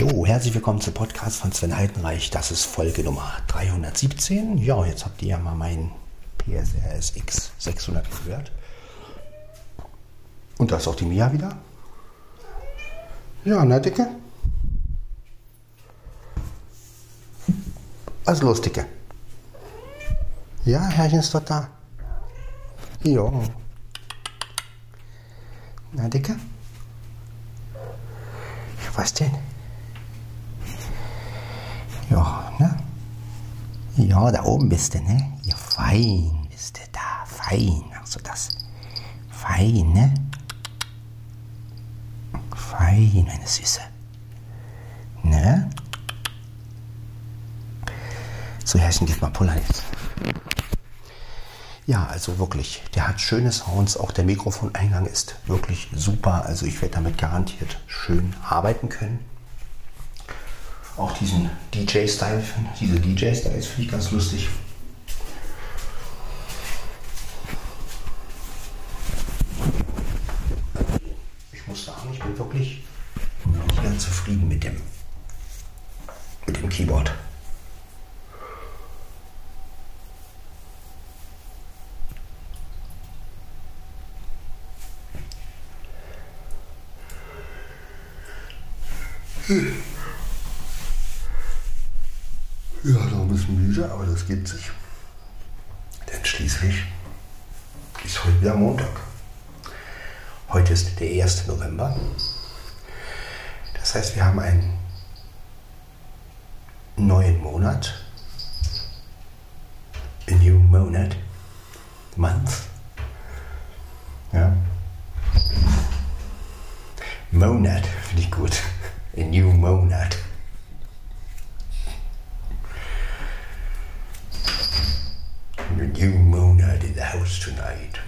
Jo, herzlich willkommen zum Podcast von Sven Altenreich. Das ist Folge Nummer 317. Ja, jetzt habt ihr ja mal meinen PSRS X 600 gehört. Und da ist auch die Mia wieder. Ja, na Dicke? Was los, Dicke? Ja, Herrchen ist doch da. Jo. Na, Dicke? Ja, was denn? Ja, ne? Ja, da oben bist du, ne? Ja, fein bist du da. Fein. Ach so, das. Fein, ne? Fein, meine Süße. Ne? So, Herrchen, gib mal Puller jetzt. Ja, also wirklich, der hat schöne Sounds. Auch der Mikrofoneingang ist wirklich super. Also ich werde damit garantiert schön arbeiten können. Auch diesen DJ-Style, diese DJ-Styles finde ich ganz lustig. Ich muss sagen, ich bin wirklich ganz zufrieden mit dem, mit dem Keyboard. Ja, noch ein bisschen sich. Denn schließlich ist heute wieder Montag. Heute ist der 1. November. Das heißt, wir haben einen neuen Monat. A new Monat. Month. Ja. Monat finde ich gut. A new Monat.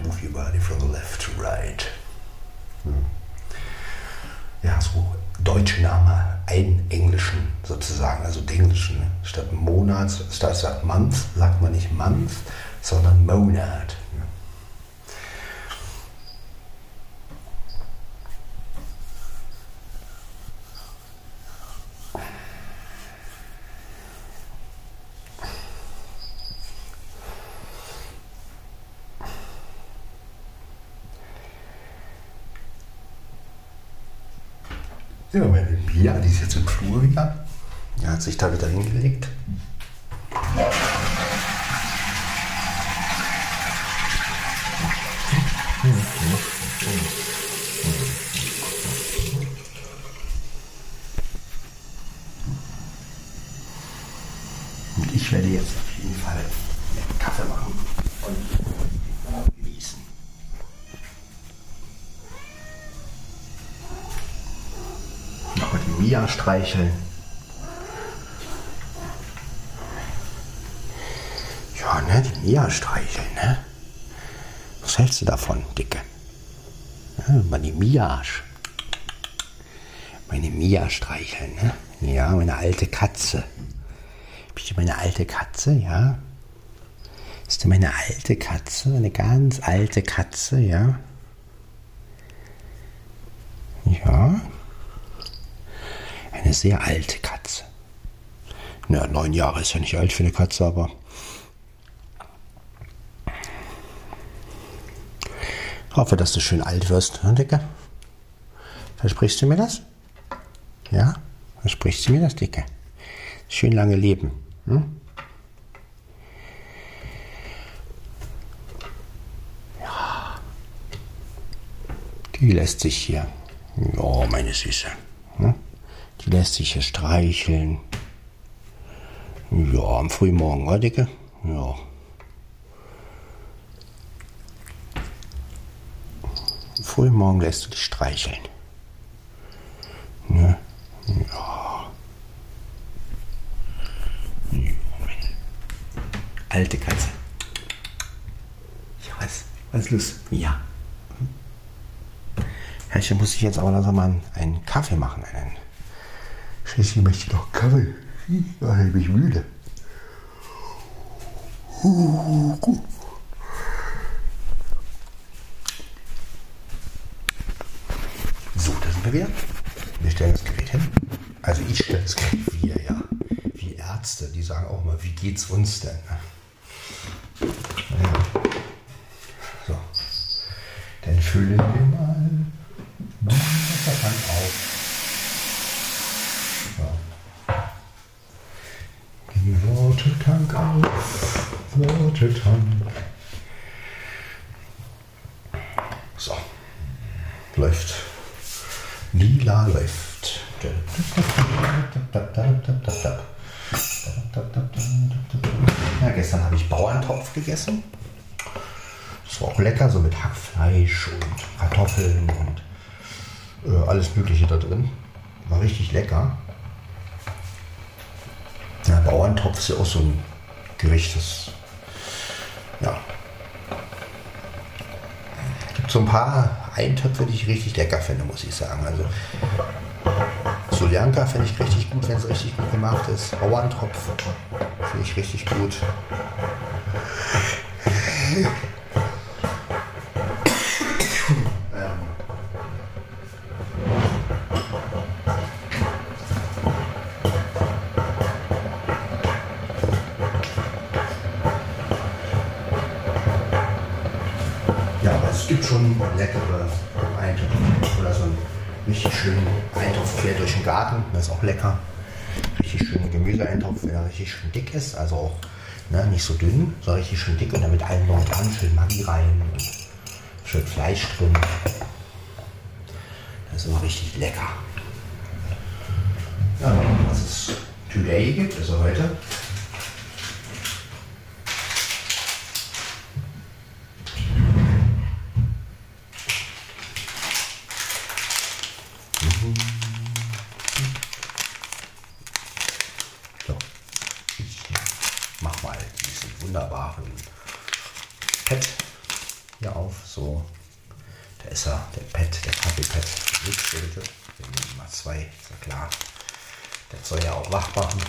Move your body from left to right. Hm. Ja, so deutsche Name, einen englischen sozusagen, also den englischen. ne? Statt Monat, statt statt Month sagt man nicht Month, sondern Monad. Ja. Ja, meine Mia, die ist jetzt im Flur wieder. Er hat sich da wieder hingelegt. Und ich werde jetzt auf jeden Fall Kaffee machen und genießen. Nochmal die Mia streicheln. Mia streicheln, ne? Was hältst du davon, Dicke? Ja, die Mia. Meine Mia streicheln, ne? Ja, meine alte Katze. Bist du meine alte Katze, ja? Ist du meine alte Katze? Eine ganz alte Katze, ja? Ja. Eine sehr alte Katze. Na, neun Jahre ist ja nicht alt für eine Katze, aber. Hoffe, dass du schön alt wirst, ne, Dicke? Versprichst du mir das? Ja? Versprichst du mir das, Dicke? Schön lange leben. Hm? Ja. Die lässt sich hier. Ja, meine Süße. Hm? Die lässt sich hier streicheln. Ja, am Frühmorgen, oder, Dicke? Ja. Am Frühmorgen lässt du dich streicheln. Ne? Ja. Alte Katze. Ja, was? Was los? Ja. Herrchen, muss ich jetzt aber langsam mal einen Kaffee machen. Einen. Schließlich möchte ich doch Kaffee. Ja, ich bin müde sind wir. Wir stellen das Gerät hin. Also ich stelle es wir, ja. Wie Ärzte, die sagen auch mal, wie geht's uns denn? Ja. So. Dann füllen wir mal den Wassertank auf. So. Den Wortetank auf. Wortetank. So. Läuft. Lila läuft. Ja, gestern habe ich Bauerntopf gegessen. Das war auch lecker, so mit Hackfleisch und Kartoffeln und äh, alles Mögliche da drin. War richtig lecker. Ja, Bauerntopf ist ja auch so ein Gericht, das ja. Gibt so ein paar Eintöpfe, die ich richtig lecker finde, muss ich sagen. Also Soljanka finde ich richtig gut, wenn es richtig gut gemacht ist. Bauerntopf finde ich richtig gut. Ja, aber es gibt schon leckere Eintöpfe. Oder so einen richtig schönen Eintopf quer durch den Garten. Das ist auch lecker. Richtig schönen Gemüseeintopf, der richtig schön dick ist. Also auch ne, nicht so dünn, sondern richtig schön dick. Und dann mit allem noch dran. Schön Maggi rein. Und schön Fleisch drin. Das ist immer richtig lecker. Ja, was es today gibt, also heute. So, ich mach mal diesen wunderbaren Pad hier auf. So, da ist er, der Pad, der Kaffeepad. Nichts bitte. Wir nehmen mal zwei, ist ja klar. Der soll ja auch wach machen.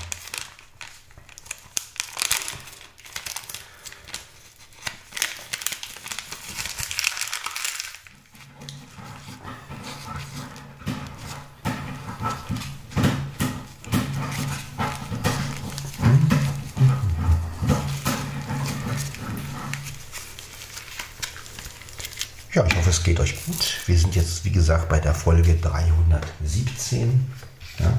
Ja, ich hoffe, es geht euch gut. Wir sind wie gesagt, bei der Folge 317. Ja.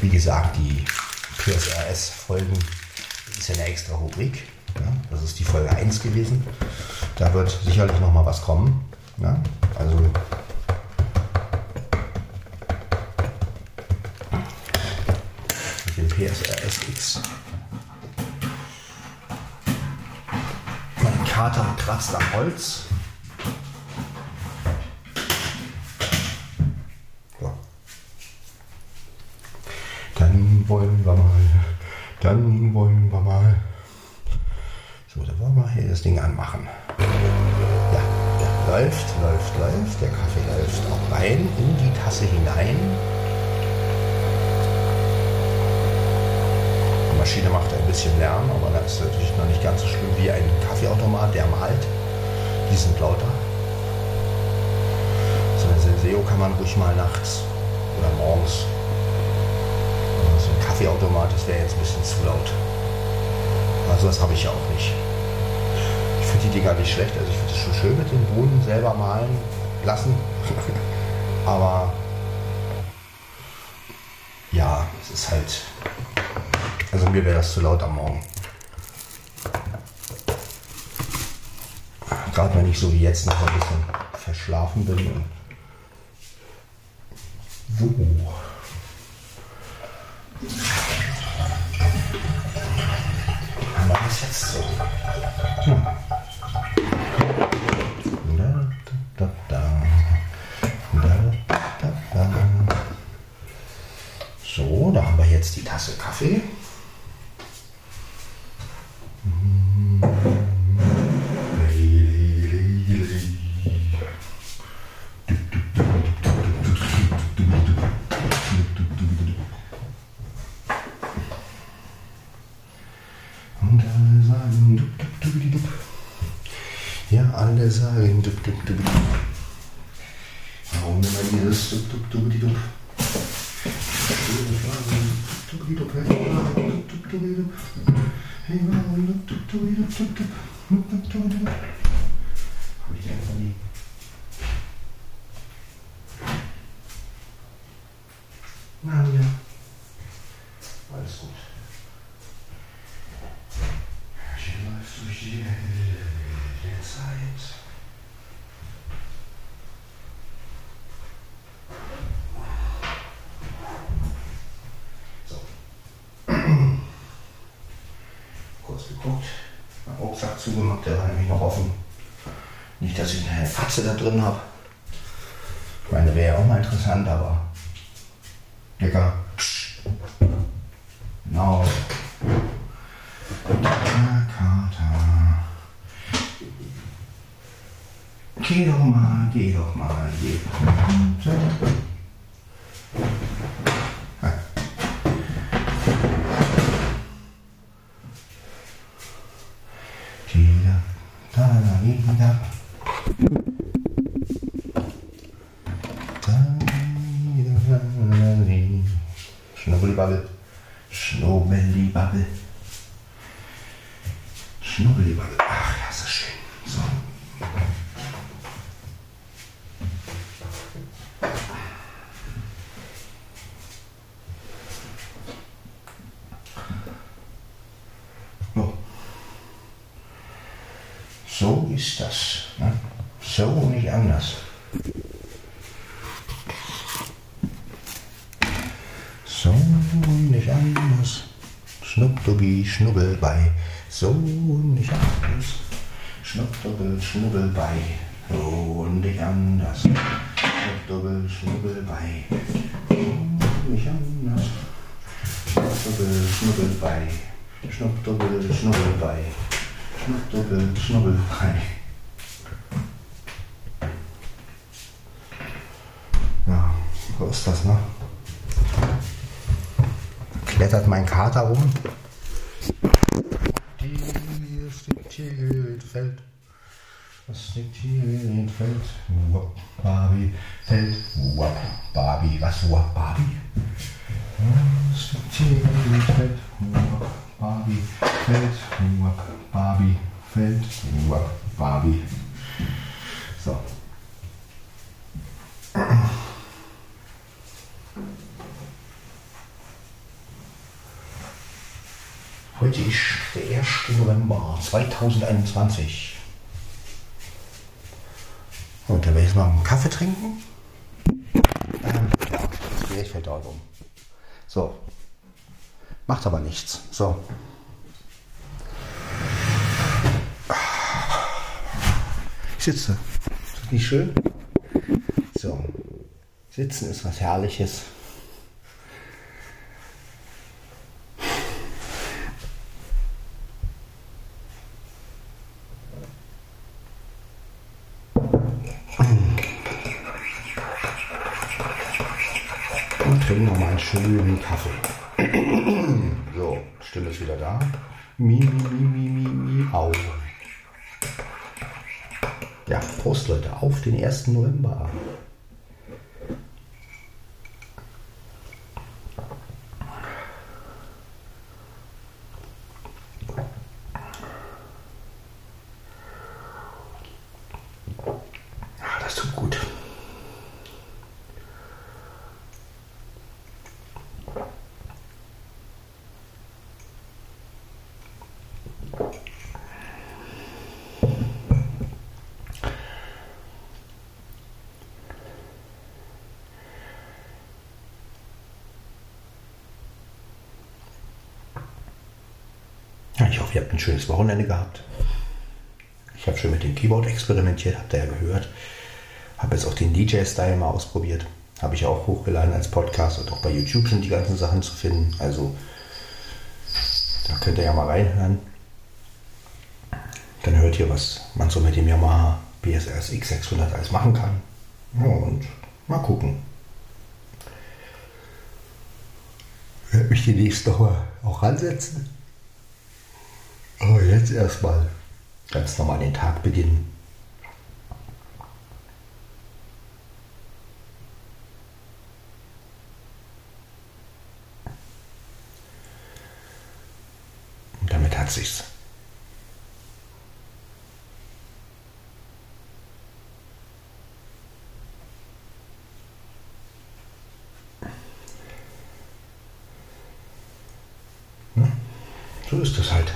Wie gesagt, die PSRS-Folgen ist ja eine extra Rubrik. Ja. Das ist die Folge 1 gewesen. Da wird sicherlich noch mal was kommen. Ja. Also mit dem PSRS-X Mein Kater kratzt am Holz. So. Dann wollen wir mal, dann wollen wir mal. So, dann wollen wir hier das Ding anmachen. Ja, läuft, läuft, läuft. Der Kaffee läuft auch rein in die Tasse hinein. Die Maschine macht ein bisschen Lärm, aber das ist natürlich noch nicht ganz so schlimm wie ein Kaffeeautomat, der malt. Die sind lauter. So ein Senseo kann man ruhig mal nachts oder morgens. Kaffeeautomat, das wäre jetzt ein bisschen zu laut. Also das habe ich ja auch nicht. Ich finde die Dinger nicht schlecht. Also ich finde es schon schön mit den Bohnen selber malen lassen. aber ja, es ist halt also mir wäre das zu laut am Morgen. Gerade wenn ich so wie jetzt noch ein bisschen verschlafen bin. der Sarin. Warum immer dieses Hey, drin habe. Schnubbelibabbel. Ach, ja, ist das schön. So. So. So ist das. Ne? So nicht anders. So nicht anders. Schnuppdubi, Schnubbelbei. So nicht anders. Schnuppdubbel, Schnubbelbei. So nicht anders. Schnuppdubbel, Schnubbelbei. So nicht anders. Schnuppdubbel, Schnubbelbei. Schnuppdubbel, Schnubbelbei. Schnuppdubbel, Schnubbelbei. Ja, so ist das, ne? Klettert mein Kater rum. Das liegt hier im Feld. Liegt hier im Feld. Wop, Barbie, Feld. Wop, Barbie. Was, wop, Barbie? Das liegt hier im Feld. Wop, Barbie, Feld. Wop, Barbie, Feld. Wop, Barbie. So. Heute ist der 1. November 2021. Und da werde ich jetzt mal einen Kaffee trinken. Ähm, das Gerät fällt auch um. So. Macht aber nichts. So. Ich sitze. Ist das nicht schön? So. Sitzen ist was Herrliches. Schönen Kaffee. So, Stimme ist wieder da. Mi, mi, mi, mi, mi, mi, au. Ja, Prost Leute, auf den 1. November. Ah, das tut gut. Ja, ich hoffe, ihr habt ein schönes Wochenende gehabt. Ich habe schon mit dem Keyboard experimentiert, habt ihr ja gehört. Habe jetzt auch den DJ-Style mal ausprobiert. Habe ich auch hochgeladen als Podcast und auch bei YouTube sind die ganzen Sachen zu finden. Also da könnt ihr ja mal reinhören. Dann hört ihr, was man so mit dem Yamaha PSRS X600 alles machen kann. Ja, und mal gucken. Ich werde mich die nächste Woche auch ransetzen. Aber jetzt erstmal ganz normal den Tag beginnen. sich's. Hm? So ist es halt.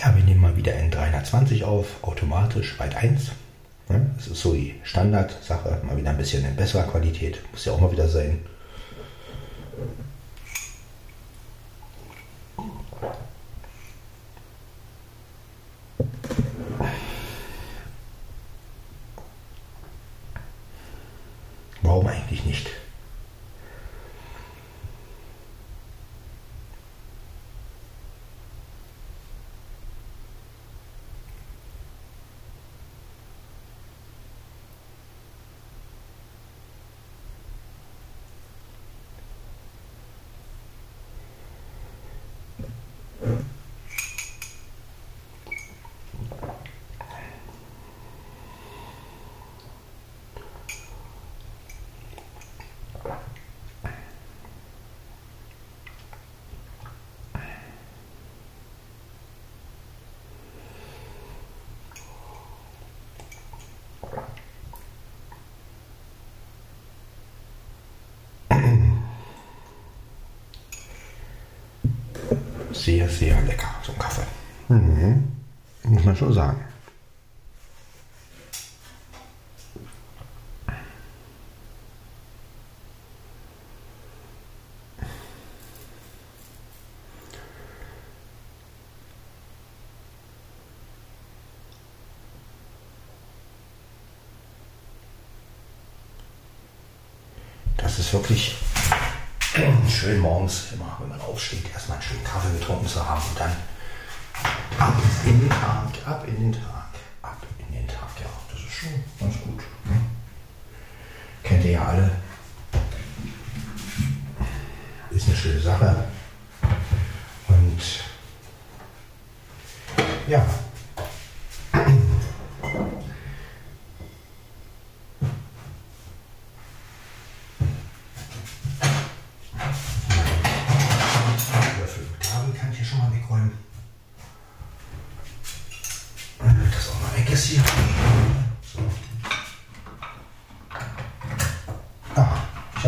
Ja, wir nehmen mal wieder N320 auf, automatisch, weit 1. Das ist so die Standardsache, mal wieder ein bisschen in besserer Qualität, muss ja auch mal wieder sein. Warum eigentlich nicht? Sehr, sehr lecker, so ein Kaffee. Mhm. Muss man schon sagen. Das ist wirklich schön morgens immer, wenn man aufsteht, erstmal einen schönen Kaffee getrunken zu haben und dann ab in den Tag, ab in den Tag,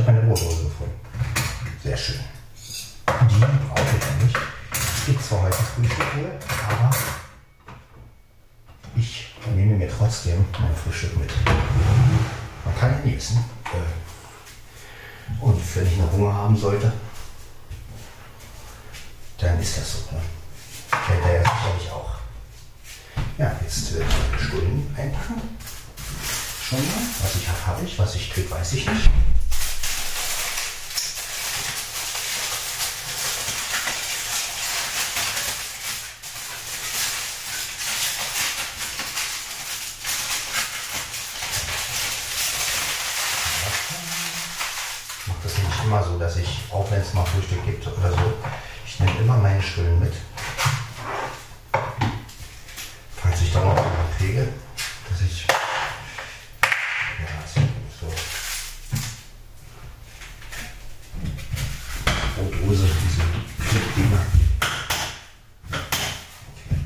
habe meine Brotdose gefunden. Sehr schön. Die brauche ich nicht. Es gibt zwar heute Frühstück wohl, aber ich nehme mir trotzdem mein Frühstück mit. Man kann ja nie wissen. Äh, Und wenn ich noch Hunger haben sollte, dann ist das so. Ne? Kennt er ja sicherlich auch. Ja, jetzt meine Stullen einpacken. Schon mal. Was ich habe, habe ich. Was ich kriege, weiß ich nicht. Ich mache das nämlich immer so, dass ich, auch wenn es mal Frühstück gibt oder so, ich nehme immer meine Stullen mit. Falls ich dann noch jemanden kriege, dass ich. Ja, so. so Brotdose, diese Klickdinger. Okay.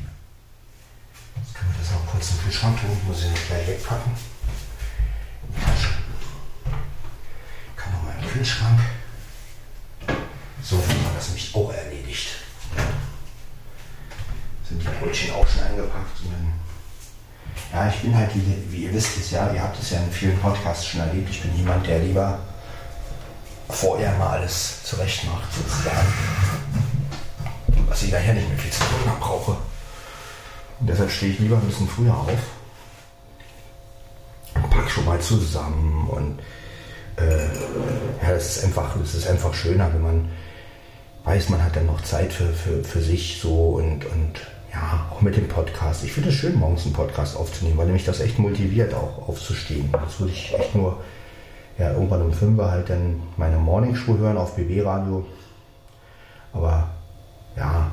Jetzt können wir das noch kurz in den Kühlschrank tun, muss ich nicht gleich wegpacken. In die Tasche. Kann noch mal im Kühlschrank. So, dann haben wir das nämlich auch erledigt. Sind die Brötchen auch schon eingepackt und dann. Ja, ich bin halt, wie, wie ihr wisst es ja, ihr habt es ja in vielen Podcasts schon erlebt, ich bin jemand, der lieber vorher mal alles zurecht macht, sozusagen. Was ich daher nicht mehr viel zu tun brauche. Und deshalb stehe ich lieber ein bisschen früher auf. Pack schon mal zusammen und äh, ja, das ist einfach, das ist einfach schöner, wenn man weiß, man hat dann noch Zeit für, für, für sich so und, und ja, auch mit dem Podcast. Ich finde es schön, morgens einen Podcast aufzunehmen, weil mich das echt motiviert, auch aufzustehen. Jetzt würde ich echt nur ja, irgendwann um 5 Uhr halt dann meine Morningshow hören auf BB Radio. Aber ja.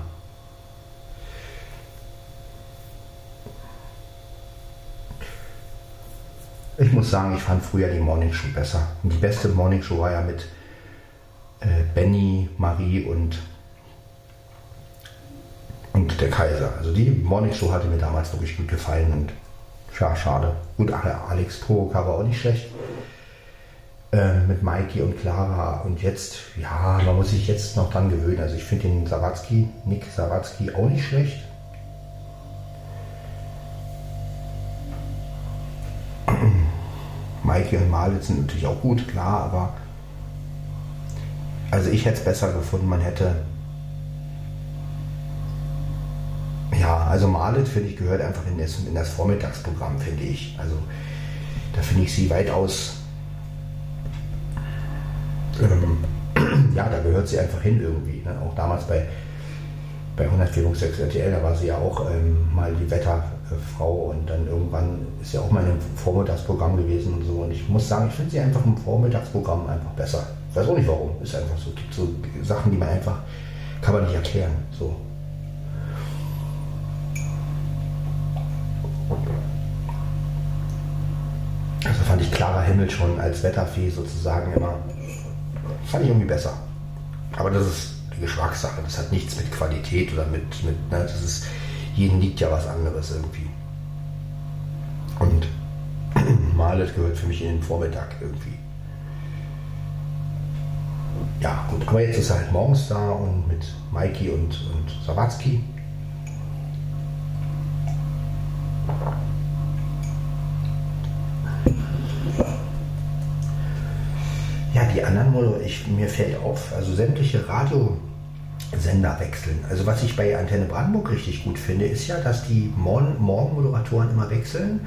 Ich muss sagen, ich fand früher die Morning Show besser. Und die beste Morning Show war ja mit äh, Benny, Marie und, und der Kaiser. Also die Morning Show hatte mir damals wirklich gut gefallen und ja, schade. Gut, Alex Poroka war auch nicht schlecht. Äh, mit Mikey und Clara. Und jetzt, ja, man muss sich jetzt noch dran gewöhnen. Also ich finde den Sawatzki, Nick Sawatzki auch nicht schlecht. Mikey und Malitz sind natürlich auch gut, klar, aber also ich hätte es besser gefunden, man hätte ja, also Malit, finde ich, gehört einfach in das, in das Vormittagsprogramm, finde ich. Also da finde ich sie weitaus ähm, ja, da gehört sie einfach hin irgendwie. Ne? Auch damals bei, bei 104.6 RTL, da war sie ja auch ähm, mal die Wetterfrau und dann irgendwann ist ja auch mal ein Vormittagsprogramm gewesen und so. Und ich muss sagen, ich finde sie einfach im Vormittagsprogramm einfach besser. Ich weiß auch nicht warum. Ist einfach so. Gibt so Sachen, die man einfach, kann man nicht erklären. So. Clara Himmel schon als Wetterfee sozusagen immer Fand ich irgendwie besser. Aber das ist die Geschmackssache. Das hat nichts mit Qualität oder mit, mit ne, das ist, jedem liegt ja was anderes irgendwie. Und Malet gehört für mich in den Vormittag irgendwie. Ja, gut, aber jetzt ist er halt morgens da und mit Maiki und, und Sawatzki. Die anderen, ich, mir fällt auf, also sämtliche Radiosender wechseln. Also was ich bei Antenne Brandenburg richtig gut finde, ist ja, dass die Morgen Morgenmoderatoren immer wechseln.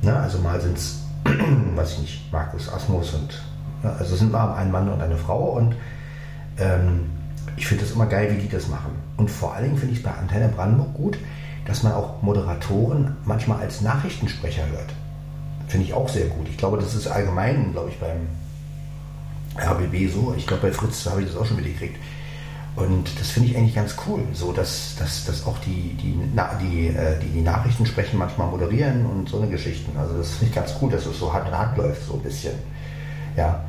Na, also mal sind es, weiß ich nicht, Markus Asmus und na, also sind mal ein Mann und eine Frau und ähm, ich finde das immer geil, wie die das machen. Und vor allen Dingen finde ich es bei Antenne Brandenburg gut, dass man auch Moderatoren manchmal als Nachrichtensprecher hört. Finde ich auch sehr gut. Ich glaube, das ist allgemein, glaube ich, beim RBB so. Ich glaube, bei Fritz habe ich das auch schon mitgekriegt. Und das finde ich eigentlich ganz cool, so dass, dass, dass auch die, die, die, äh, die, die Nachrichten sprechen, manchmal moderieren und so eine Geschichten. Also das finde ich ganz cool, dass es so Hand in Hand läuft, so ein bisschen. Ja,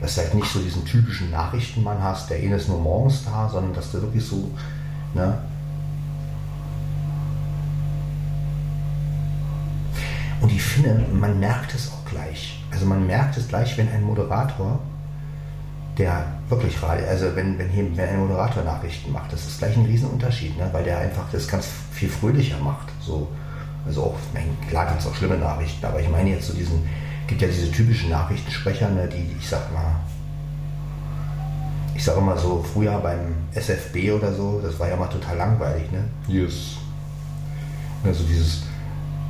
dass du halt nicht so diesen typischen Nachrichtenmann hast, der eh ist nur morgens da, sondern dass du wirklich so, ne? Und ich finde, man merkt es auch gleich. Also man merkt es gleich, wenn ein Moderator der wirklich also wenn, wenn, hier, wenn ein Moderator Nachrichten macht, das ist gleich ein Riesenunterschied, ne? weil der einfach das ganz viel fröhlicher macht. So. Also auch, mein, klar gibt es auch schlimme Nachrichten, aber ich meine jetzt so diesen, gibt ja diese typischen Nachrichtensprecher, ne, die, ich sag mal, ich sage immer so, früher beim SFB oder so, das war ja mal total langweilig, ne? Yes. Also dieses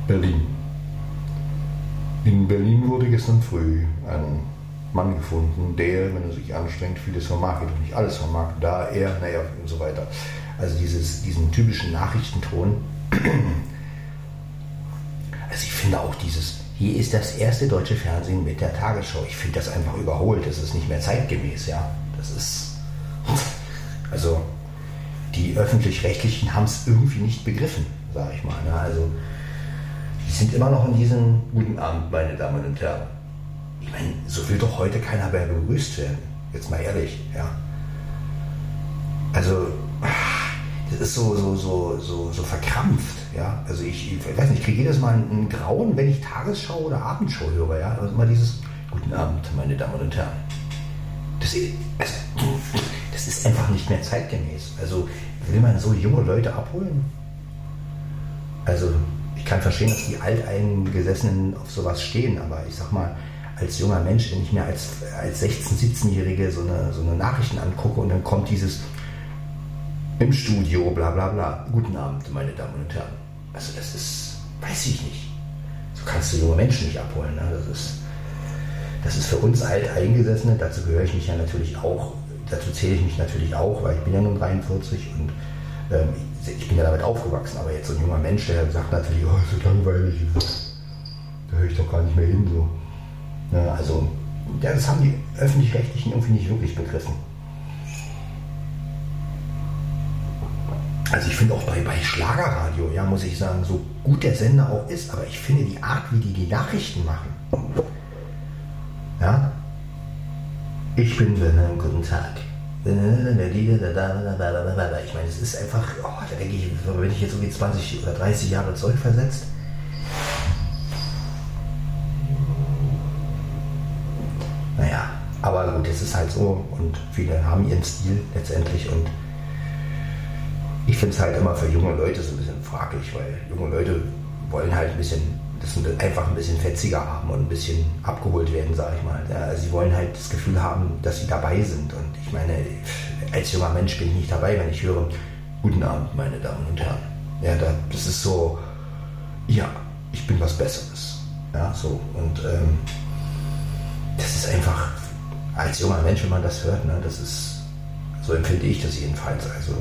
Berlin. In Berlin wurde gestern früh ein Mann gefunden, der, wenn er sich anstrengt, vieles vermarktet und nicht alles vermarktet, da er, naja, und so weiter. Also dieses, diesen typischen Nachrichtenton. Also ich finde auch dieses, hier ist das erste deutsche Fernsehen mit der Tagesschau. Ich finde das einfach überholt. Das ist nicht mehr zeitgemäß, ja. Das ist. Also die öffentlich-rechtlichen haben es irgendwie nicht begriffen, sage ich mal. Ne? Also die sind immer noch in diesem guten Abend, meine Damen und Herren. Ich meine, so will doch heute keiner mehr begrüßt werden. Jetzt mal ehrlich, ja. Also, das ist so, so, so, so, so verkrampft, ja. Also ich, ich weiß nicht, ich kriege jedes Mal ein Grauen, wenn ich Tagesschau oder Abendschau höre, ja. Also immer dieses Guten Abend, meine Damen und Herren. Das, also, das ist einfach nicht mehr zeitgemäß. Also will man so junge Leute abholen? Also ich kann verstehen, dass die Alteingesessenen auf sowas stehen, aber ich sag mal, als junger Mensch, wenn ich mir als, als 16-, 17-Jährige so eine, so eine Nachrichten angucke und dann kommt dieses im Studio, bla bla bla. Guten Abend, meine Damen und Herren. Also das ist, weiß ich nicht. So kannst du junge Menschen nicht abholen. Ne? Das, ist, das ist für uns Alteingesessene, dazu gehöre ich mich ja natürlich auch, dazu zähle ich mich natürlich auch, weil ich bin ja nun 43 und ähm, ich bin ja damit aufgewachsen. Aber jetzt so ein junger Mensch, der sagt natürlich, oh, ist so langweilig, da höre ich doch gar nicht mehr hin. So. Ne, also, das haben die Öffentlich-Rechtlichen irgendwie nicht wirklich begriffen. also ich finde auch bei, bei Schlagerradio, ja, muss ich sagen, so gut der Sender auch ist, aber ich finde die Art, wie die die Nachrichten machen. Ja. Ich bin Wilhelm, guten Tag. Ich meine, es ist einfach, oh, da denke ich, wenn ich jetzt irgendwie 20 oder 30 Jahre zurückversetzt. Naja, aber gut, es ist halt so und viele haben ihren Stil letztendlich und ich finde es halt immer für junge Leute so ein bisschen fraglich, weil junge Leute wollen halt ein bisschen, das einfach ein bisschen fetziger haben und ein bisschen abgeholt werden, sage ich mal. Sie wollen halt das Gefühl haben, dass sie dabei sind. Und ich meine, als junger Mensch bin ich nicht dabei, wenn ich höre, guten Abend, meine Damen und Herren. Ja, das ist so, ja, ich bin was Besseres. Ja, so. Und ähm, das ist einfach, als junger Mensch, wenn man das hört, ne, das ist, so empfinde ich das jedenfalls. Also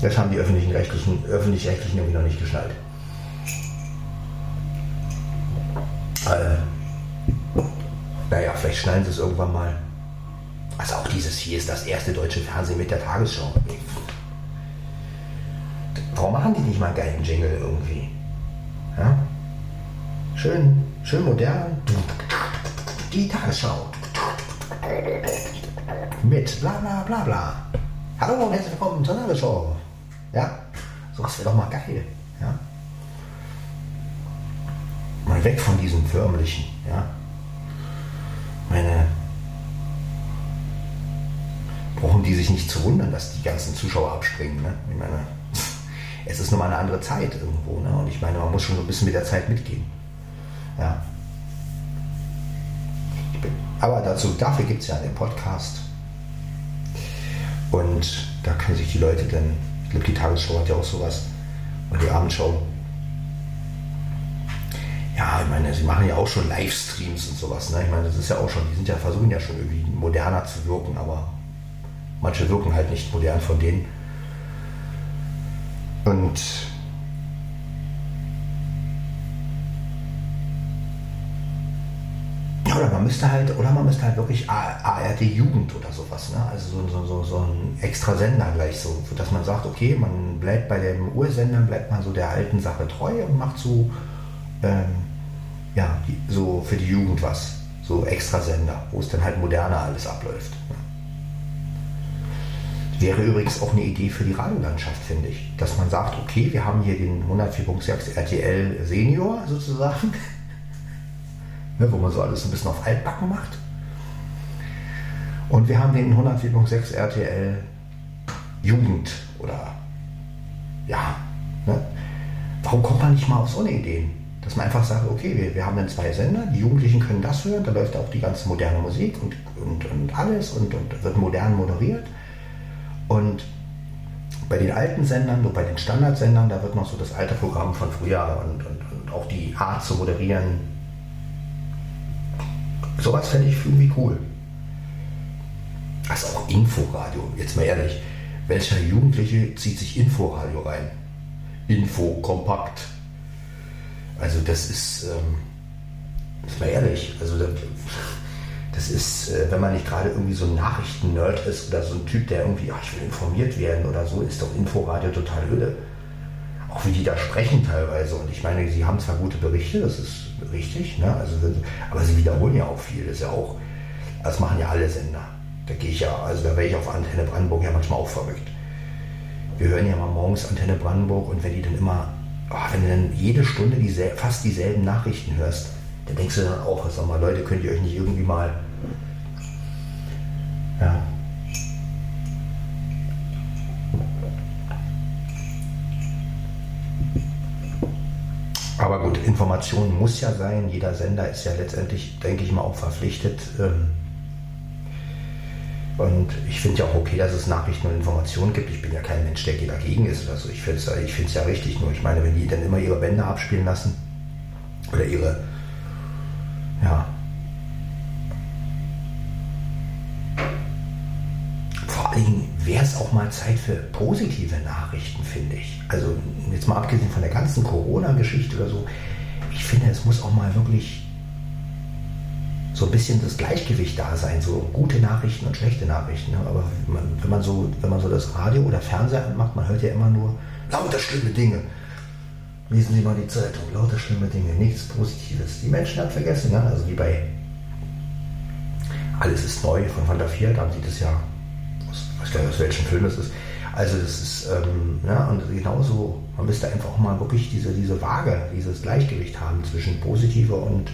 das haben die öffentlichen Rechtlichen, öffentlich-rechtlichen irgendwie noch nicht geschnallt. Äh, naja, vielleicht schneiden sie es irgendwann mal. Also auch dieses hier ist das erste deutsche Fernsehen mit der Tagesschau. Warum machen die nicht mal einen geilen Jingle irgendwie? Ja? Schön, schön modern. Die Tagesschau. Mit bla bla bla bla. Hallo und herzlich willkommen zur Tagesschau. Ja, sowas wäre doch mal geil. Ja. Mal weg von diesem förmlichen. Ja. Meine. Brauchen die sich nicht zu wundern, dass die ganzen Zuschauer abspringen. Ne? Ich meine, es ist nun mal eine andere Zeit irgendwo. Ne? Und ich meine, man muss schon ein bisschen mit der Zeit mitgehen. Ja. Aber dazu, dafür gibt es ja den Podcast. Und da können sich die Leute dann ich glaube, die Tagesschau hat ja auch sowas. Und die Abendschau. Ja, ich meine, sie machen ja auch schon Livestreams und sowas. Ne? Ich meine, das ist ja auch schon, die sind ja, versuchen ja schon irgendwie moderner zu wirken, aber manche wirken halt nicht modern von denen. Und oder man müsste halt, oder man müsste halt wirklich ARD Jugend oder sowas, ne? Also so, so, so, so ein extra Sender gleich so, dass man sagt, okay, man bleibt bei dem Ursender, bleibt man so der alten Sache treu und macht so, ähm, ja, so für die Jugend was. So extra Sender, wo es dann halt moderner alles abläuft. Ne? Wäre übrigens auch eine Idee für die Radiolandschaft, finde ich. Dass man sagt, okay, wir haben hier den 104.6 RTL Senior sozusagen ne, wo man so alles ein bisschen auf altbacken macht. Und wir haben den 104.6 RTL Jugend oder ja, ne? warum kommt man nicht mal auf so eine Idee? Dass man einfach sagt, okay, wir, wir haben dann zwei Sender, die Jugendlichen können das hören, da läuft auch die ganze moderne Musik und, und, und alles und, und wird modern moderiert. Und bei den alten Sendern, so bei den Standardsendern, da wird noch so das alte Programm von früher und, und, und auch die Art zu moderieren Sowas fände ich irgendwie cool. Also auch Inforadio, jetzt mal ehrlich. Welcher Jugendliche zieht sich Inforadio rein? Info, kompakt. Also das ist, ähm, ist mal ehrlich, also das ist, äh, wenn man nicht gerade irgendwie so ein Nachrichten-Nerd ist oder so ein Typ, der irgendwie, ach, ich will informiert werden oder so, ist doch Inforadio total öde auch wie die da sprechen teilweise. Und ich meine, sie haben zwar gute Berichte, das ist richtig, ne? also, aber sie wiederholen ja auch viel. Das ja auch, das machen ja alle Sender. Da gehe ich ja, also da wäre ich auf Antenne Brandenburg ja manchmal auch verrückt. Wir hören ja mal morgens Antenne Brandenburg und wenn die dann immer, oh, wenn du dann jede Stunde diesel fast dieselben Nachrichten hörst, dann denkst du dann auch, sag mal, Leute, könnt ihr euch nicht irgendwie mal ja, Information muss ja sein. Jeder Sender ist ja letztendlich, denke ich mal, auch verpflichtet. Ähm, und ich finde ja auch okay, dass es Nachrichten und Informationen gibt. Ich bin ja kein Mensch, der dagegen ist Also Ich finde es ich ja richtig. Nur ich meine, wenn die dann immer ihre Bände abspielen lassen oder ihre, ja, vor allen Dingen wäre es auch mal Zeit für positive Nachrichten, finde ich. Also jetzt mal abgesehen von der ganzen Corona-Geschichte oder so, ich finde, es muss auch mal wirklich so ein bisschen das Gleichgewicht da sein, so gute Nachrichten und schlechte Nachrichten. Ne? Aber man, wenn, man so, wenn man so das Radio oder Fernseher macht, man hört ja immer nur lauter schlimme Dinge. Lesen Sie mal die Zeitung, lauter schlimme Dinge, nichts Positives. Die Menschen haben vergessen, ne? also wie bei Alles ist neu von Van der Vier, da haben Sie das ja, ich weiß gar nicht, aus welchem Film es ist. Also das ist, ähm, ja, und genauso, man müsste einfach auch mal wirklich diese, diese Waage, dieses Gleichgewicht haben zwischen positiver und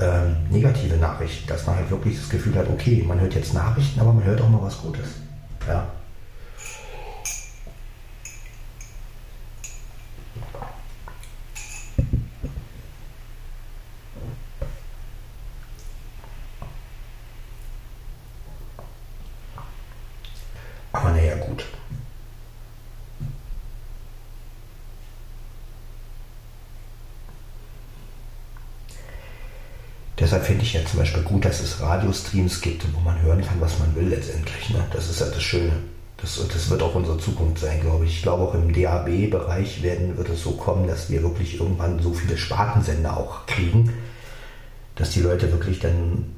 ähm, negative Nachrichten, dass man halt wirklich das Gefühl hat, okay, man hört jetzt Nachrichten, aber man hört auch mal was Gutes. Ja. Aber naja, gut. Deshalb finde ich ja zum Beispiel gut, dass es Radiostreams gibt, wo man hören kann, was man will letztendlich. Ne? Das ist halt das Schöne. Das, das wird auch unsere Zukunft sein, glaube ich. Ich glaube auch im DAB-Bereich wird es so kommen, dass wir wirklich irgendwann so viele Spartensender auch kriegen, dass die Leute wirklich dann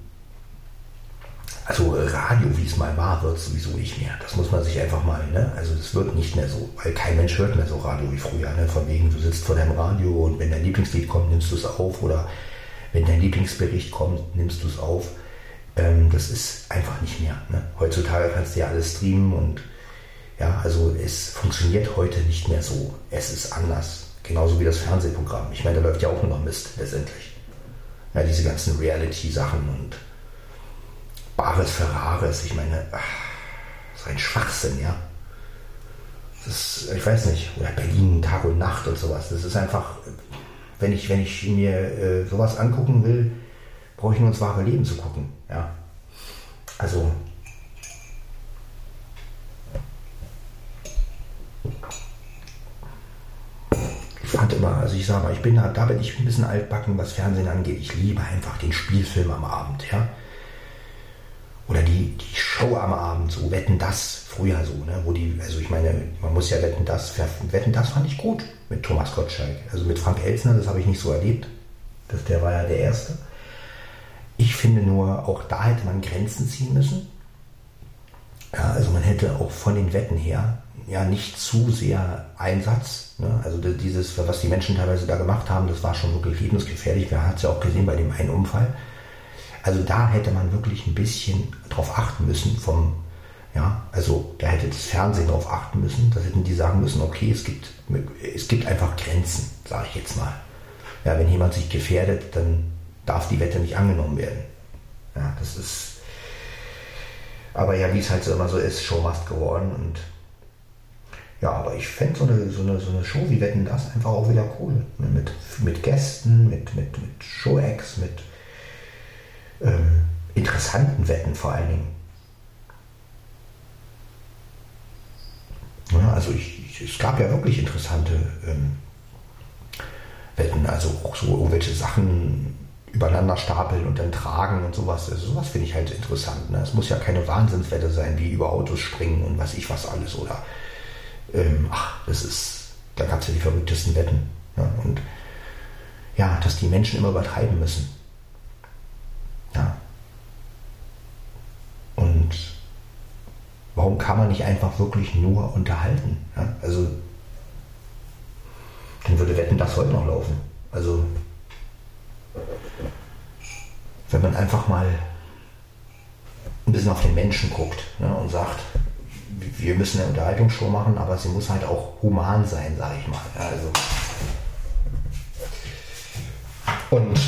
also Radio, wie es mal war, wird sowieso nicht mehr. Das muss man sich einfach mal, ne? Also es wird nicht mehr so, weil kein Mensch hört mehr so Radio wie früher, ne? Von wegen, du sitzt vor deinem Radio und wenn dein Lieblingslied kommt, nimmst du es auf oder wenn dein Lieblingsbericht kommt, nimmst du es auf. Ähm, das ist einfach nicht mehr. Ne? Heutzutage kannst du ja alles streamen und ja, also es funktioniert heute nicht mehr so. Es ist anders. Genauso wie das Fernsehprogramm. Ich meine, da läuft ja auch nur noch Mist letztendlich. Ja, diese ganzen Reality-Sachen und Bares Ferraris. Ich meine, ach, so ein Schwachsinn, ja. Das ich weiß nicht, oder Berlin Tag und Nacht und sowas. Das ist einfach, wenn ich, wenn ich mir äh, sowas angucken will, brauche ich nur ins wahre Leben zu gucken. Ja. Also. Ich fand immer, also ich sage mal, ich bin da, da bin ich ein bisschen altbacken, was Fernsehen angeht. Ich liebe einfach den Spielfilm am Abend, ja. Oder die, die Show am Abend, so Wetten das, früher so, ne? Wo die, also ich meine, man muss ja Wetten das, Wetten das fand ich gut mit Thomas Gottschalk. Also mit Frank Elsner, das habe ich nicht so erlebt. Das, der war ja der Erste. Ich finde nur, auch da hätte man Grenzen ziehen müssen. Ja, also man hätte auch von den Wetten her ja nicht zu sehr Einsatz. Ne? Also dieses, was die Menschen teilweise da gemacht haben, das war schon wirklich lebensgefährlich. Man hat es ja auch gesehen bei dem einen Unfall. Also da hätte man wirklich ein bisschen drauf achten müssen vom, ja, also da hätte das Fernsehen darauf achten müssen, da hätten die sagen müssen, okay, es gibt, es gibt einfach Grenzen, sage ich jetzt mal. Ja, wenn jemand sich gefährdet, dann darf die Wette nicht angenommen werden. Ja, das ist, aber ja, wie es halt so immer so ist, Show must go und ja, aber ich fände so eine, so, eine, so eine Show wie Wetten das einfach auch wieder cool. Ne? Mit, mit Gästen, mit, mit, mit Show-Acts, mit ähm, interessanten Wetten vor allen Dingen. Ja, also ich, ich, es gab ja wirklich interessante ähm, Wetten, also auch so irgendwelche Sachen übereinander stapeln und dann tragen und sowas. Also sowas finde ich halt interessant. Ne? Es muss ja keine Wahnsinnswette sein, wie über Autos springen und weiß ich was alles. Oder ähm, ach, das ist, da gab es ja die verrücktesten Wetten. Ne? Und ja, dass die Menschen immer übertreiben müssen. Ja. Und warum kann man nicht einfach wirklich nur unterhalten? Ja? Also, dann würde Wetten das heute noch laufen. Also, wenn man einfach mal ein bisschen auf den Menschen guckt ne, und sagt, wir müssen eine Unterhaltungsshow machen, aber sie muss halt auch human sein, sage ich mal. Also und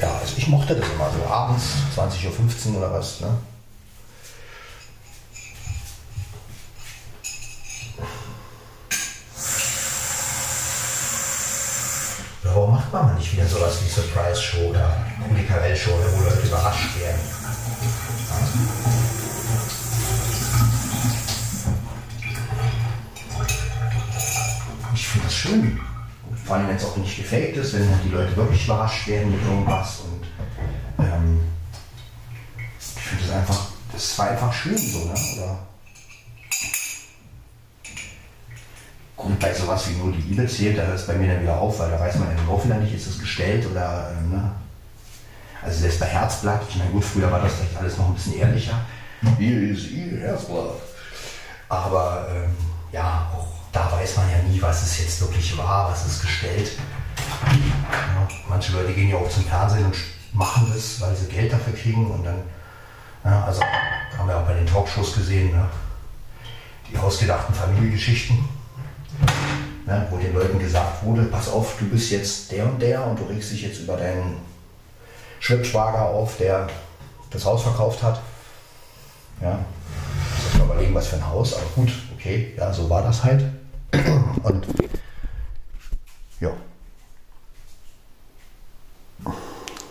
ja, also ich mochte das immer so abends, 20.15 Uhr oder was. Ne? warum macht man mal nicht wieder sowas wie Surprise Show oder Kulikarell Show, wo Leute überrascht werden? Ich finde das schön. Vor allem, wenn es auch nicht gefaked ist, wenn die Leute wirklich überrascht werden mit irgendwas. Und ähm, ich finde das einfach, das war einfach schön so, ne? Oder Gut, bei sowas wie nur die Liebe zählt, da hört es bei mir dann wieder auf, weil da weiß man dann auch wieder nicht, ist es gestellt oder, äh, ne? Also selbst bei Herzblatt, ich meine, gut, früher war das vielleicht alles noch ein bisschen ehrlicher. Hier ist ihr Herzblatt. Aber ähm, ja, auch da weiß man ja nie, was es jetzt wirklich war, was ist gestellt. Ja, manche Leute gehen ja auch zum Fernsehen und machen das, weil sie Geld dafür kriegen und dann, ja, also haben wir auch bei den Talkshows gesehen, ne? die ausgedachten Familiengeschichten, ne? wo den Leuten gesagt wurde, pass auf, du bist jetzt der und der und du regst dich jetzt über deinen Schwibschwager auf, der das Haus verkauft hat. Ja, muss mal überlegen, was für ein Haus, aber gut, okay, ja, so war das halt. Und ja.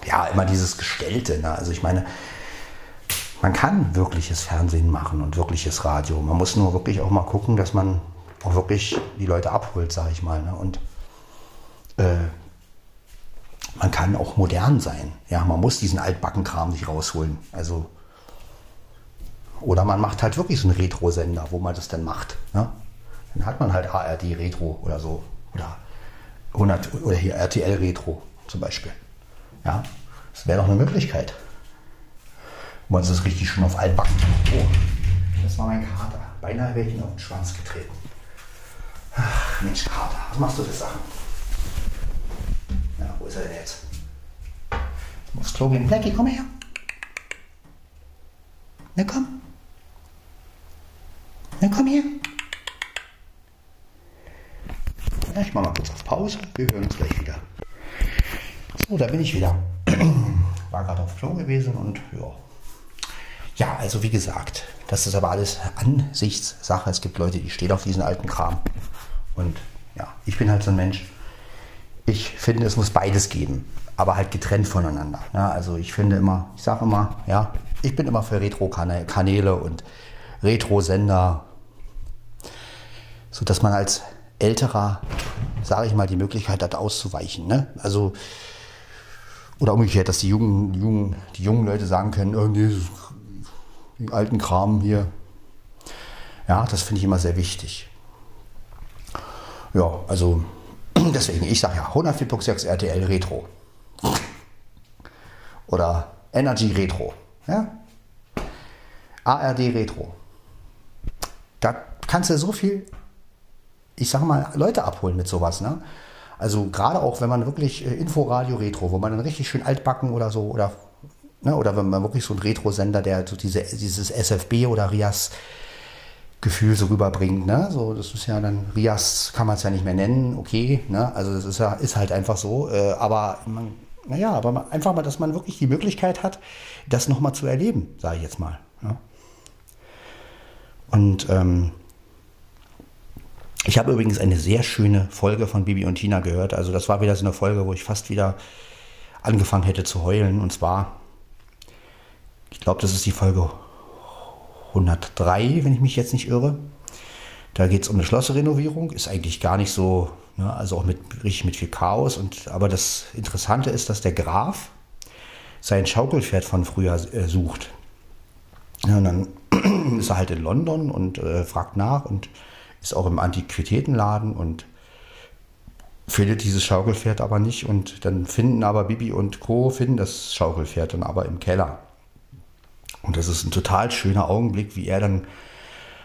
Ja, immer dieses Gestellte. Ne? Also ich meine, man kann wirkliches Fernsehen machen und wirkliches Radio. Man muss nur wirklich auch mal gucken, dass man auch wirklich die Leute abholt, sage ich mal. Ne? Und äh, man kann auch modern sein. Ja, man muss diesen Altbackenkram nicht rausholen. Also oder man macht halt wirklich so einen Retro-Sender, wo man das dann macht. Ne? Dann hat man halt ARD Retro oder so. Oder, 100, oder hier RTL Retro zum Beispiel. Ja, das wäre doch eine Möglichkeit. Man das richtig schon auf altbacken. Oh, das war mein Kater. Beinahe wäre ich ihn auf den Schwanz getreten. Ach, Mensch, Kater, was machst du für Sachen? Ja, wo ist er denn jetzt? Ich muss Klo gehen. Blackie, komm her. Na komm. Na komm her. Ja, ich mache mal kurz auf Pause. Wir hören uns gleich wieder. So, da bin ich wieder. War gerade auf Klo gewesen und ja. Ja, also wie gesagt, das ist aber alles Ansichtssache. Es gibt Leute, die stehen auf diesen alten Kram. Und ja, ich bin halt so ein Mensch. Ich finde, es muss beides geben, aber halt getrennt voneinander. Ja, also ich finde immer, ich sage immer, ja, ich bin immer für Retro-Kanäle und Retro-Sender, sodass man als älterer, sage ich mal, die Möglichkeit hat, auszuweichen. Ne? Also, oder umgekehrt, dass die jungen, jungen, die jungen Leute sagen können, oh, nee, den alten Kram hier. Ja, das finde ich immer sehr wichtig. Ja, also deswegen, ich sage ja 104.6 RTL Retro. Oder Energy Retro. Ja? ARD Retro. Da kannst du so viel, ich sage mal, Leute abholen mit sowas. Ne? Also gerade auch, wenn man wirklich äh, Inforadio Retro, wo man dann richtig schön altbacken oder so, oder, ne, oder wenn man wirklich so einen Retro-Sender, der so diese, dieses SFB oder Rias Gefühl so rüberbringt. Ne? So, das ist ja dann, Rias kann man es ja nicht mehr nennen, okay. Ne? Also das ist ja, ist halt einfach so. Äh, aber man, naja, aber einfach mal, dass man wirklich die Möglichkeit hat, das nochmal zu erleben, sage ich jetzt mal. Ja? Und ähm, ich habe übrigens eine sehr schöne Folge von Bibi und Tina gehört. Also das war wieder so eine Folge, wo ich fast wieder angefangen hätte zu heulen. Und zwar, ich glaube, das ist die Folge 103, wenn ich mich jetzt nicht irre. Da geht es um eine Schlossrenovierung. Ist eigentlich gar nicht so, ne, also auch mit, richtig mit viel Chaos. Und, aber das Interessante ist, dass der Graf sein Schaukelpferd von früher äh, sucht. Ja, und dann ist er halt in London und äh, fragt nach und ist auch im Antiquitätenladen und findet dieses Schaukelpferd aber nicht. Und dann finden aber Bibi und Co. finden das Schaukelpferd dann aber im Keller. Und das ist ein total schöner Augenblick, wie er dann,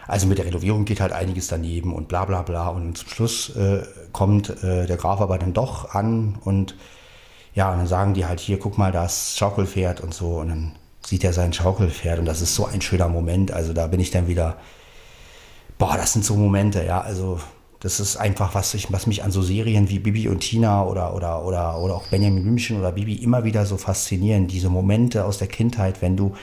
also mit der Renovierung geht halt einiges daneben und bla bla bla. Und zum Schluss äh, kommt äh, der Graf aber dann doch an und ja, und dann sagen die halt hier, guck mal, das Schaukelpferd und so. Und dann sieht er sein Schaukelpferd und das ist so ein schöner Moment. Also da bin ich dann wieder, boah, das sind so Momente, ja, also das ist einfach, was, ich, was mich an so Serien wie Bibi und Tina oder, oder, oder, oder auch Benjamin Blümchen oder Bibi immer wieder so faszinieren. Diese Momente aus der Kindheit, wenn du,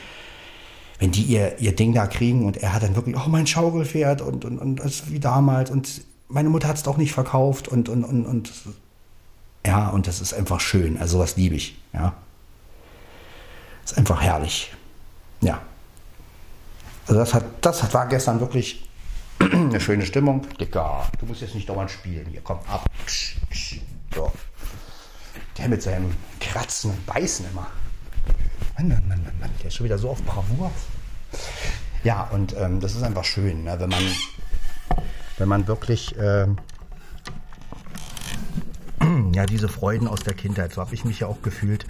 wenn die ihr, ihr Ding da kriegen und er hat dann wirklich, oh, mein Schaukelpferd und, und, und das wie damals und meine Mutter hat es doch nicht verkauft und, und, und, und ja, und das ist einfach schön. Also was liebe ich, ja. Ist einfach herrlich. Ja. Also das, hat, das war gestern wirklich eine schöne Stimmung. Dicker, du musst jetzt nicht dauernd spielen. Hier, komm, ab. So. Der mit seinem Kratzen und Beißen immer. Mann, Mann, Mann, Mann, Mann. Der ist schon wieder so auf Bravour. Ja, und ähm, das ist einfach schön, ne? wenn man wenn man wirklich äh, ja diese Freuden aus der Kindheit, so habe ich mich ja auch gefühlt,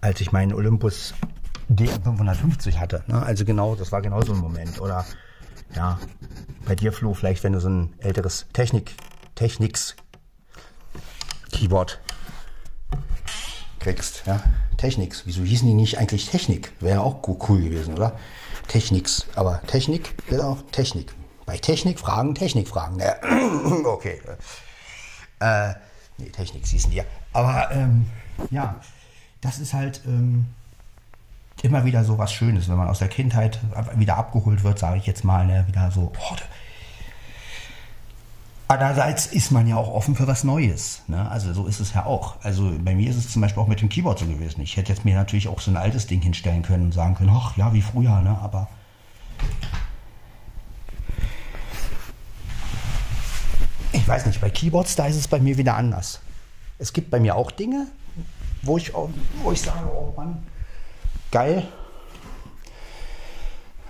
als ich meinen Olympus DM550 hatte. Ne? Also genau, das war genau so ein Moment. Oder ja, bei dir, Flo, vielleicht wenn du so ein älteres Technik, Techniks Keyboard kriegst, ja. Techniks. Wieso hießen die nicht eigentlich Technik? Wäre auch cool gewesen, oder? Techniks. Aber Technik wäre auch Technik. Bei Technik fragen, Technik fragen. Ja. okay. Äh, nee, Technik hießen die ja. Aber ähm, ja, das ist halt ähm, immer wieder so was Schönes, wenn man aus der Kindheit wieder abgeholt wird, sage ich jetzt mal, ne, wieder so, oh, Andererseits ist man ja auch offen für was Neues. Ne? Also so ist es ja auch. Also bei mir ist es zum Beispiel auch mit dem Keyboard so gewesen. Ich hätte jetzt mir natürlich auch so ein altes Ding hinstellen können und sagen können, ach ja, wie früher, ne? Aber ich weiß nicht, bei Keyboards, da ist es bei mir wieder anders. Es gibt bei mir auch Dinge, wo ich, wo ich sage, oh Mann, geil.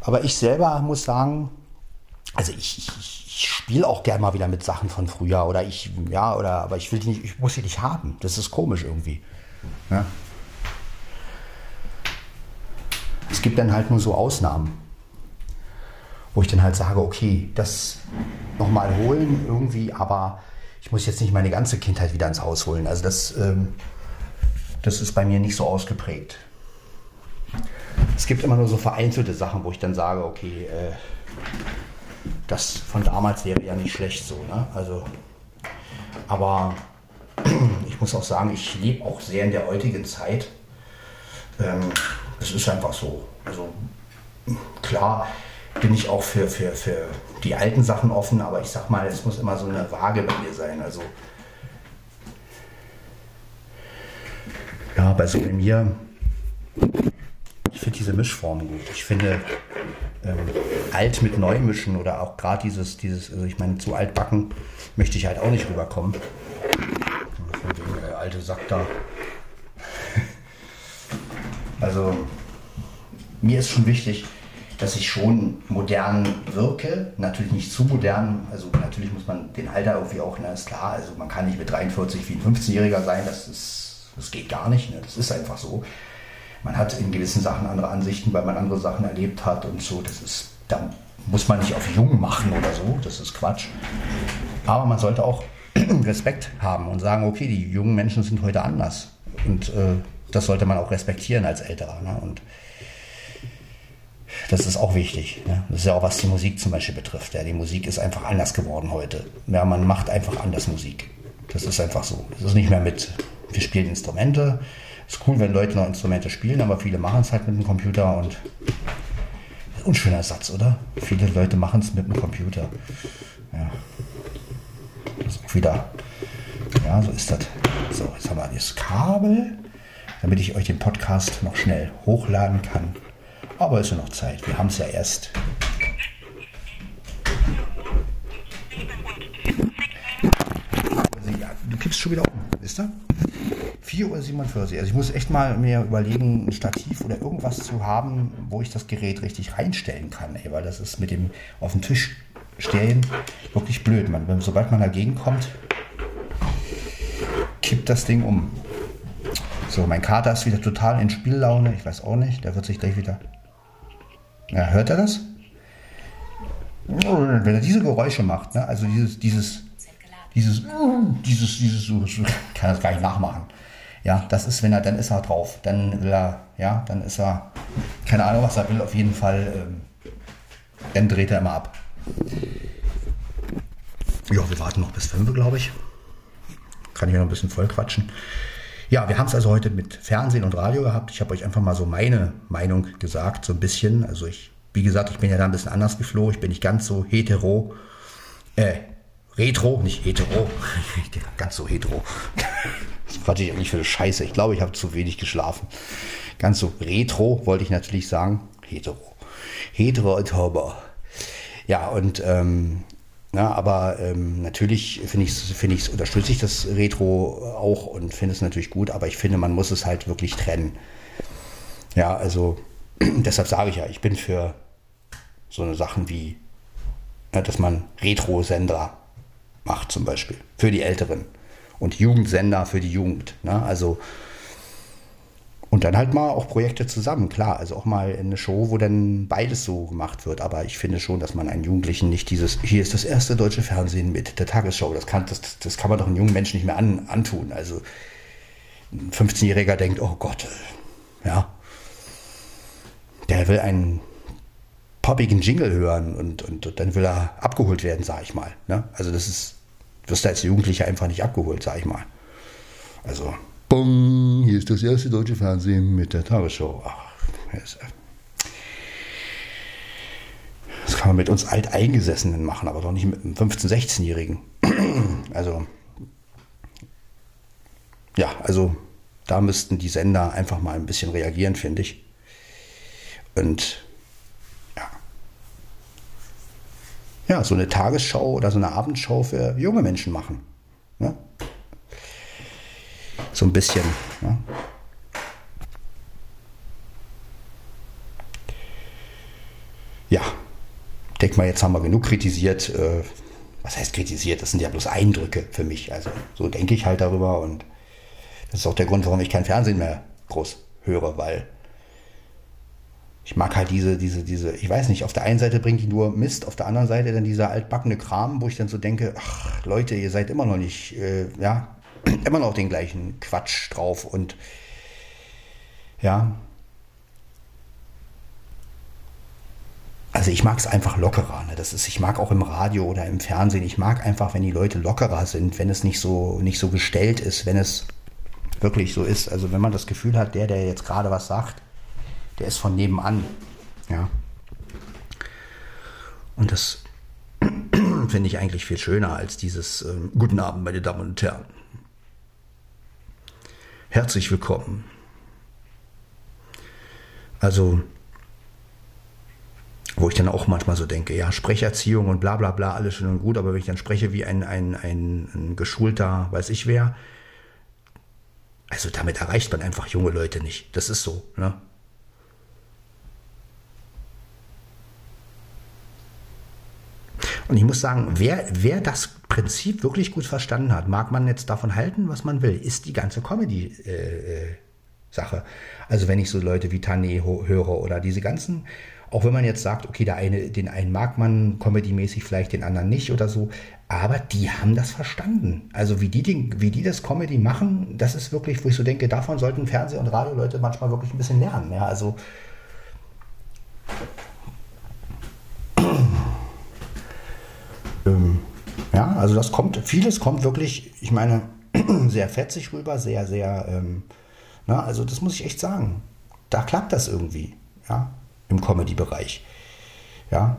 Aber ich selber muss sagen, also ich, ich, ich spiele auch gerne mal wieder mit Sachen von früher oder ich, ja, oder, aber ich will die nicht, ich muss sie nicht haben. Das ist komisch irgendwie. Ja? Es gibt dann halt nur so Ausnahmen, wo ich dann halt sage, okay, das nochmal holen irgendwie, aber ich muss jetzt nicht meine ganze Kindheit wieder ins Haus holen. Also das, ähm, das ist bei mir nicht so ausgeprägt. Es gibt immer nur so vereinzelte Sachen, wo ich dann sage, okay, äh, das von damals wäre ja nicht schlecht so. Ne? Also, aber ich muss auch sagen, ich lebe auch sehr in der heutigen Zeit. Ähm, es ist einfach so. Also klar bin ich auch für, für, für die alten Sachen offen, aber ich sag mal, es muss immer so eine Waage bei mir sein. Also ja, bei so bei mir, ich finde diese Mischform gut. Ich finde, ähm, alt mit neu mischen oder auch gerade dieses, dieses, also ich meine, zu altbacken möchte ich halt auch nicht rüberkommen. Der alte Sack da. also, mir ist schon wichtig, dass ich schon modern wirke, natürlich nicht zu modern, also natürlich muss man den Alter irgendwie auch, na ist klar, also man kann nicht mit 43 wie ein 15-Jähriger sein, das ist, das geht gar nicht, ne? das ist einfach so man hat in gewissen Sachen andere Ansichten, weil man andere Sachen erlebt hat und so. Das ist, da muss man nicht auf jung machen oder so, das ist Quatsch. Aber man sollte auch Respekt haben und sagen, okay, die jungen Menschen sind heute anders. Und äh, das sollte man auch respektieren als Älterer. Ne? Und das ist auch wichtig. Ne? Das ist ja auch, was die Musik zum Beispiel betrifft. Ja? Die Musik ist einfach anders geworden heute. Ja, man macht einfach anders Musik. Das ist einfach so. Es ist nicht mehr mit, wir spielen Instrumente, ist cool, wenn Leute noch Instrumente spielen, aber viele machen es halt mit dem Computer und unschöner Satz, oder? Viele Leute machen es mit dem Computer. Ja. Das ist auch wieder. Ja, so ist das. So, jetzt haben wir das Kabel, damit ich euch den Podcast noch schnell hochladen kann. Aber ist ja noch Zeit. Wir haben es ja erst. Du kippst schon wieder um, wisst ihr? 4,47 Uhr. Also ich muss echt mal mir überlegen, ein Stativ oder irgendwas zu haben, wo ich das Gerät richtig reinstellen kann, ey, weil das ist mit dem auf dem Tisch stellen wirklich blöd. Man, sobald man dagegen kommt, kippt das Ding um. So, mein Kater ist wieder total in Spiellaune. Ich weiß auch nicht, der wird sich gleich wieder. Ja, hört er das? Wenn er diese Geräusche macht, ne? also dieses, dieses, dieses, dieses, dieses, ich kann das gar nicht nachmachen. Ja, das ist, wenn er, dann ist er drauf. Dann will er, ja, dann ist er, keine Ahnung, was er will, auf jeden Fall, ähm, dann dreht er immer ab. Ja, wir warten noch bis 5, glaube ich. Kann ich noch ein bisschen voll quatschen. Ja, wir haben es also heute mit Fernsehen und Radio gehabt. Ich habe euch einfach mal so meine Meinung gesagt, so ein bisschen. Also ich, wie gesagt, ich bin ja da ein bisschen anders geflohen. Ich bin nicht ganz so hetero, äh, retro, nicht hetero, ganz so hetero. Was quatsch ich eigentlich für eine Scheiße? Ich glaube, ich habe zu wenig geschlafen. Ganz so retro wollte ich natürlich sagen. Hetero. Hetero und homo. Ja, und ähm, na, aber ähm, natürlich finde ich find ich's, unterstütze ich das Retro auch und finde es natürlich gut, aber ich finde, man muss es halt wirklich trennen. Ja, also deshalb sage ich ja, ich bin für so eine Sachen wie Ja, dass man Retro-Sender macht zum Beispiel für die Älteren und Jugendsender für die Jugend. Ne? Also und dann halt mal auch Projekte zusammen, klar. Also auch mal eine Show, wo dann beides so gemacht wird. Aber ich finde schon, dass man einen Jugendlichen nicht dieses, hier ist das erste deutsche Fernsehen mit der Tagesshow. Das kann, das, das kann man doch einem jungen Menschen nicht mehr an, antun. Also ein 15-Jähriger denkt, oh Gott, ja. Der will einen poppigen Jingle hören und, und, und dann will er abgeholt werden, sag ich mal. Ne? Also das ist, wirst du als Jugendlicher einfach nicht abgeholt, sag ich mal. Also Bong, hier ist das erste deutsche Fernsehen mit der Tagesschau. Ach, das kann man mit uns Alteingesessenen machen, aber doch nicht mit einem 15-, 16-Jährigen. Also, ja, also da müssten die Sender einfach mal ein bisschen reagieren, finde ich. Und ja. Ja, so eine Tagesschau oder so eine Abendshow für junge Menschen machen. Ne? so ein bisschen. Ja. ja, denk mal, jetzt haben wir genug kritisiert. Äh, was heißt kritisiert? Das sind ja bloß Eindrücke für mich. Also so denke ich halt darüber und das ist auch der Grund, warum ich kein Fernsehen mehr groß höre, weil ich mag halt diese, diese, diese, ich weiß nicht, auf der einen Seite bringt die nur Mist, auf der anderen Seite dann dieser altbackene Kram, wo ich dann so denke, ach Leute, ihr seid immer noch nicht, äh, ja, immer noch den gleichen Quatsch drauf und ja. Also ich mag es einfach lockerer. Ne? Das ist, ich mag auch im Radio oder im Fernsehen, ich mag einfach, wenn die Leute lockerer sind, wenn es nicht so, nicht so gestellt ist, wenn es wirklich so ist. Also wenn man das Gefühl hat, der, der jetzt gerade was sagt, der ist von nebenan. Ja. Und das finde ich eigentlich viel schöner als dieses ähm, Guten Abend, meine Damen und Herren. Herzlich willkommen. Also, wo ich dann auch manchmal so denke, ja, Sprecherziehung und bla bla bla, alles schön und gut, aber wenn ich dann spreche wie ein, ein, ein, ein geschulter, weiß ich wer, also damit erreicht man einfach junge Leute nicht. Das ist so, ne? Und ich muss sagen, wer, wer das Prinzip wirklich gut verstanden hat, mag man jetzt davon halten, was man will, ist die ganze Comedy-Sache. Äh, also wenn ich so Leute wie Tane höre oder diese ganzen, auch wenn man jetzt sagt, okay, der eine, den einen mag man comedymäßig vielleicht, den anderen nicht oder so, aber die haben das verstanden. Also wie die, den, wie die das Comedy machen, das ist wirklich, wo ich so denke, davon sollten Fernseh- und Radioleute manchmal wirklich ein bisschen lernen. Ja, also ja, also das kommt, vieles kommt wirklich, ich meine, sehr fetzig rüber, sehr, sehr, ähm, na, also das muss ich echt sagen. Da klappt das irgendwie, ja, im Comedy-Bereich. Ja.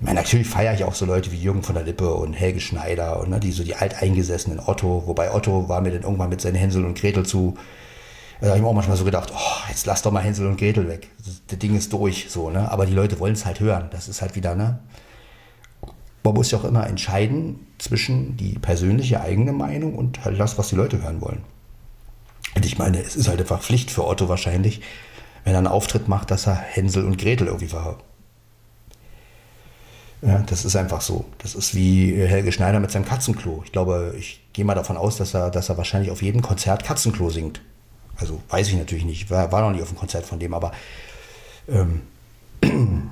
Ich meine, natürlich feiere ich auch so Leute wie Jürgen von der Lippe und Helge Schneider und ne, die so die alteingesessenen Otto, wobei Otto war mir dann irgendwann mit seinen Hänsel und Gretel zu. Da habe ich mir auch manchmal so gedacht, oh, jetzt lass doch mal Hänsel und Gretel weg. Das, das Ding ist durch, so, ne? Aber die Leute wollen es halt hören. Das ist halt wieder, ne? Man muss ja auch immer entscheiden zwischen die persönliche eigene Meinung und halt das, was die Leute hören wollen. Und ich meine, es ist halt einfach Pflicht für Otto wahrscheinlich, wenn er einen Auftritt macht, dass er Hänsel und Gretel irgendwie war. Ja, das ist einfach so. Das ist wie Helge Schneider mit seinem Katzenklo. Ich glaube, ich gehe mal davon aus, dass er, dass er wahrscheinlich auf jedem Konzert Katzenklo singt. Also weiß ich natürlich nicht. War, war noch nicht auf dem Konzert von dem, aber ähm,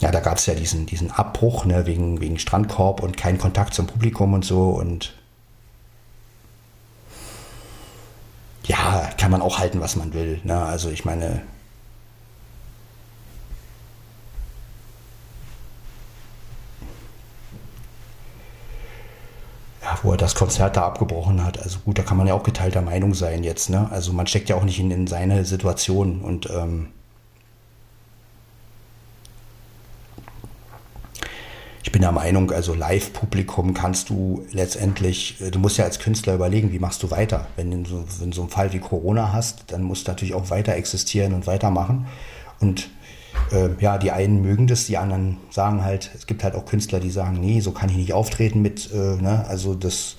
ja, da gab es ja diesen, diesen Abbruch ne, wegen, wegen Strandkorb und kein Kontakt zum Publikum und so. Und ja, kann man auch halten, was man will. Ne? Also ich meine, wo er das Konzert da abgebrochen hat. Also gut, da kann man ja auch geteilter Meinung sein jetzt. Ne? Also man steckt ja auch nicht in, in seine Situation und ähm, ich bin der Meinung, also Live-Publikum kannst du letztendlich, du musst ja als Künstler überlegen, wie machst du weiter. Wenn du so, wenn so einen Fall wie Corona hast, dann musst du natürlich auch weiter existieren und weitermachen. Und äh, ja, die einen mögen das, die anderen sagen halt, es gibt halt auch Künstler, die sagen, nee, so kann ich nicht auftreten mit, äh, ne, also das,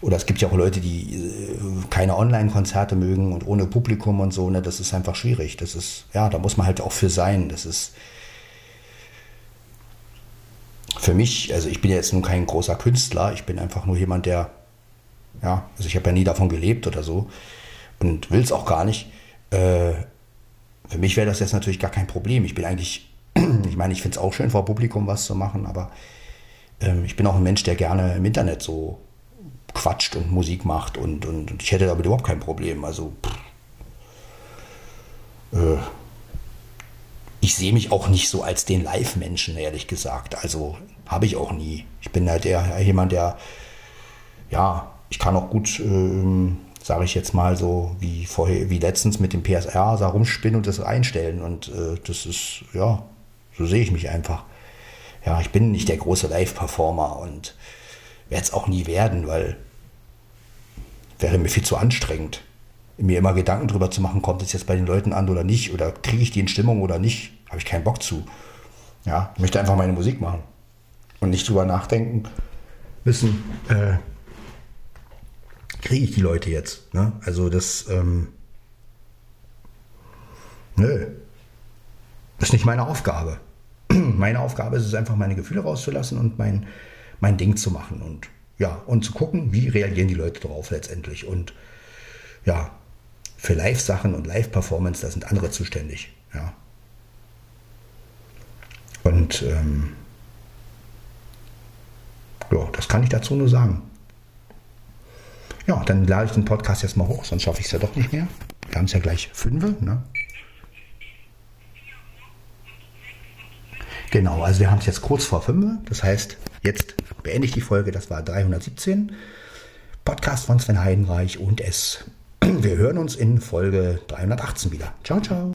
oder es gibt ja auch Leute, die äh, keine Online-Konzerte mögen und ohne Publikum und so, ne, das ist einfach schwierig. Das ist, ja, da muss man halt auch für sein. Das ist für mich, also ich bin jetzt nun kein großer Künstler, ich bin einfach nur jemand, der, ja, also ich habe ja nie davon gelebt oder so und will es auch gar nicht. Äh, für mich wäre das jetzt natürlich gar kein Problem. Ich bin eigentlich, ich meine, ich finde es auch schön, vor Publikum was zu machen, aber ähm, ich bin auch ein Mensch, der gerne im Internet so quatscht und Musik macht und, und, und ich hätte damit überhaupt kein Problem. Also äh, ich sehe mich auch nicht so als den Live-Menschen, ehrlich gesagt. Also habe ich auch nie. Ich bin halt eher jemand, der, ja, ich kann auch gut, ähm, sage ich jetzt mal so, wie vorher, wie letztens mit dem PSR, da rumspinnen und das einstellen. Und äh, das ist, ja, so sehe ich mich einfach. Ja, ich bin nicht der große Live-Performer und werde es auch nie werden, weil wäre mir viel zu anstrengend. Mir immer Gedanken darüber zu machen, kommt es jetzt bei den Leuten an oder nicht, oder kriege ich die in Stimmung oder nicht, habe ich keinen Bock zu. Ja, ich möchte einfach meine Musik machen und nicht drüber nachdenken müssen, äh, kriege ich die Leute jetzt. Ne? Also das, ähm, nö, das ist nicht meine Aufgabe. meine Aufgabe ist es einfach, meine Gefühle rauszulassen und mein, mein Ding zu machen und ja, und zu gucken, wie reagieren die Leute darauf letztendlich. Und ja, für Live-Sachen und Live-Performance, da sind andere zuständig. Ja. Und ähm, ja, das kann ich dazu nur sagen. Ja, dann lade ich den Podcast jetzt mal hoch, sonst schaffe ich es ja doch nicht mehr. Wir haben es ja gleich fünf, ne? Genau, also wir haben es jetzt kurz vor fünf. Das heißt, jetzt beende ich die Folge. Das war 317. Podcast von Sven Heidenreich und es. Wir hören uns in Folge 318 wieder. Ciao, ciao.